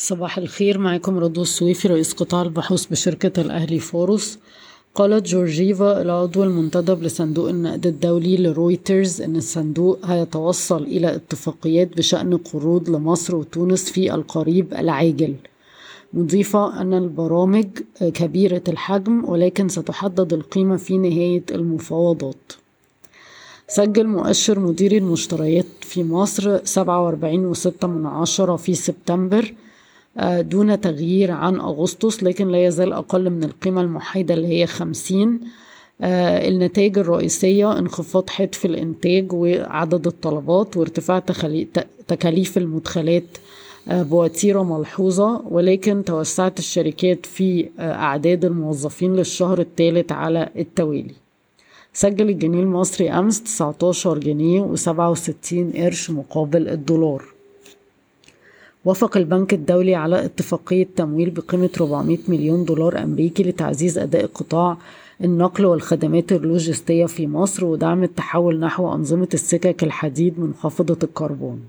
صباح الخير معكم رضوى السويفي رئيس قطاع البحوث بشركة الأهلي فاروس. قالت جورجيفا العضو المنتدب لصندوق النقد الدولي لرويترز أن الصندوق هيتوصل إلى اتفاقيات بشأن قروض لمصر وتونس في القريب العاجل. مضيفة أن البرامج كبيرة الحجم ولكن ستحدد القيمة في نهاية المفاوضات. سجل مؤشر مديري المشتريات في مصر سبعة وأربعين وستة من عشرة في سبتمبر. دون تغيير عن أغسطس لكن لا يزال أقل من القيمة المحايدة اللي هي خمسين. آه، النتائج الرئيسية انخفاض في الإنتاج وعدد الطلبات وارتفاع تكاليف المدخلات آه، بوتيرة ملحوظة. ولكن توسعت الشركات في أعداد الموظفين للشهر الثالث على التوالي. سجل الجنيه المصري أمس 19 جنيه و67 قرش مقابل الدولار. وافق البنك الدولي على اتفاقية تمويل بقيمة 400 مليون دولار أمريكي لتعزيز أداء قطاع النقل والخدمات اللوجستية في مصر ودعم التحول نحو أنظمة السكك الحديد منخفضة الكربون.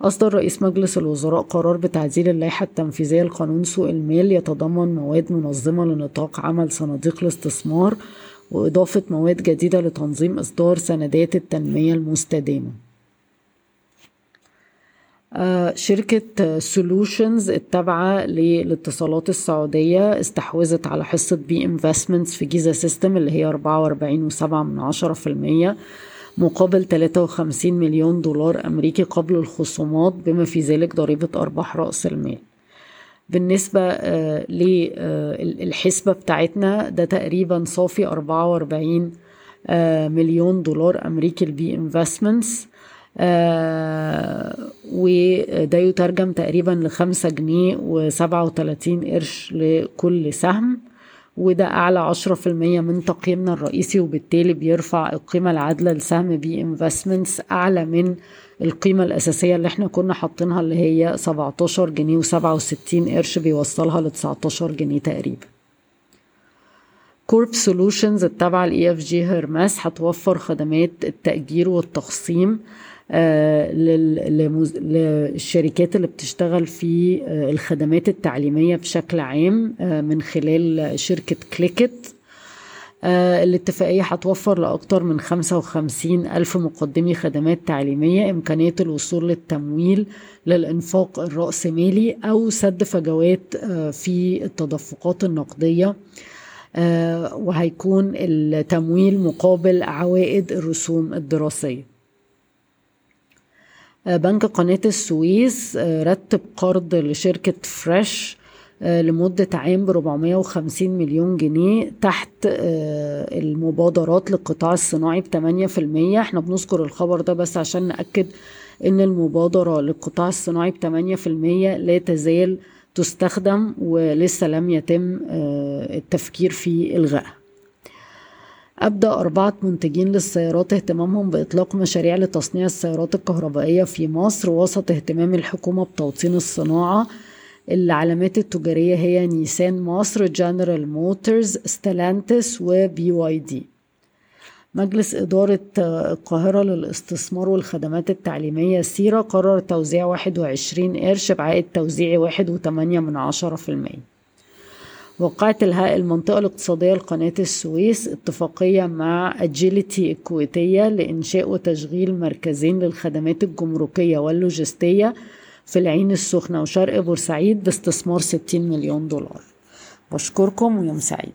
أصدر رئيس مجلس الوزراء قرار بتعديل اللائحة التنفيذية لقانون سوق المال يتضمن مواد منظمة لنطاق عمل صناديق الاستثمار وإضافة مواد جديدة لتنظيم إصدار سندات التنمية المستدامة. شركة Solutions التابعة للاتصالات السعودية استحوذت على حصة B Investments في Giza Systems اللي هي أربعة وأربعين وسبعة من عشرة في المية مقابل تلاتة وخمسين مليون دولار أمريكي قبل الخصومات بما في ذلك ضريبة أرباح رأس المال. بالنسبة آه، للحسبة بتاعتنا ده تقريبا صافي أربعة وأربعين آه، مليون دولار أمريكي ال B Investments وده يترجم تقريبا لخمسة جنيه وسبعة وتلاتين قرش لكل سهم وده أعلى عشرة في المية من تقييمنا الرئيسي وبالتالي بيرفع القيمة العادلة لسهم B Investments أعلى من القيمة الأساسية اللي إحنا كنا حاطينها اللي هي سبعتاشر جنيه وسبعة وستين قرش بيوصلها لتسعتاشر جنيه تقريبا. Corp Solutions التابعة ل EFG Hermes هتوفر خدمات التأجير والتخصيم آه، للشركات اللي بتشتغل في آه، الخدمات التعليمية بشكل عام آه، من خلال شركة كليكت. الاتفاقية هتوفر لأكثر من 55 ألف مقدمي خدمات تعليمية إمكانية الوصول للتمويل للإنفاق الرأسمالي أو سد فجوات في التدفقات النقدية. وهيكون التمويل مقابل عوائد الرسوم الدراسية. آه، بنك قناة السويس آه، رتب قرض لشركة فريش آه، لمدة عام ب 450 مليون جنيه تحت المبادرات للقطاع الصناعي ب 8% إحنا بنذكر الخبر ده بس عشان نأكد إن المبادرة للقطاع الصناعي ب 8% لا تزال تستخدم ولسه لم يتم التفكير في إلغائها. أبدأ أربعة منتجين للسيارات اهتمامهم بإطلاق مشاريع لتصنيع السيارات الكهربائية في مصر وسط اهتمام الحكومة بتوطين الصناعة. العلامات التجارية هي نيسان مصر جنرال موتورز ستيلانتس وبي واي دي. مجلس إدارة القاهرة للاستثمار والخدمات التعليمية سيرا قرر توزيع واحد وعشرين قرش بعائد توزيعي واحد وتمانية من عشرة في المية. وقعت المنطقة الاقتصادية لقناة السويس اتفاقية مع أجيلتي الكويتية لإنشاء وتشغيل مركزين للخدمات الجمركية واللوجستية في العين السخنة وشرق بورسعيد باستثمار 60 مليون دولار. بشكركم ويوم سعيد.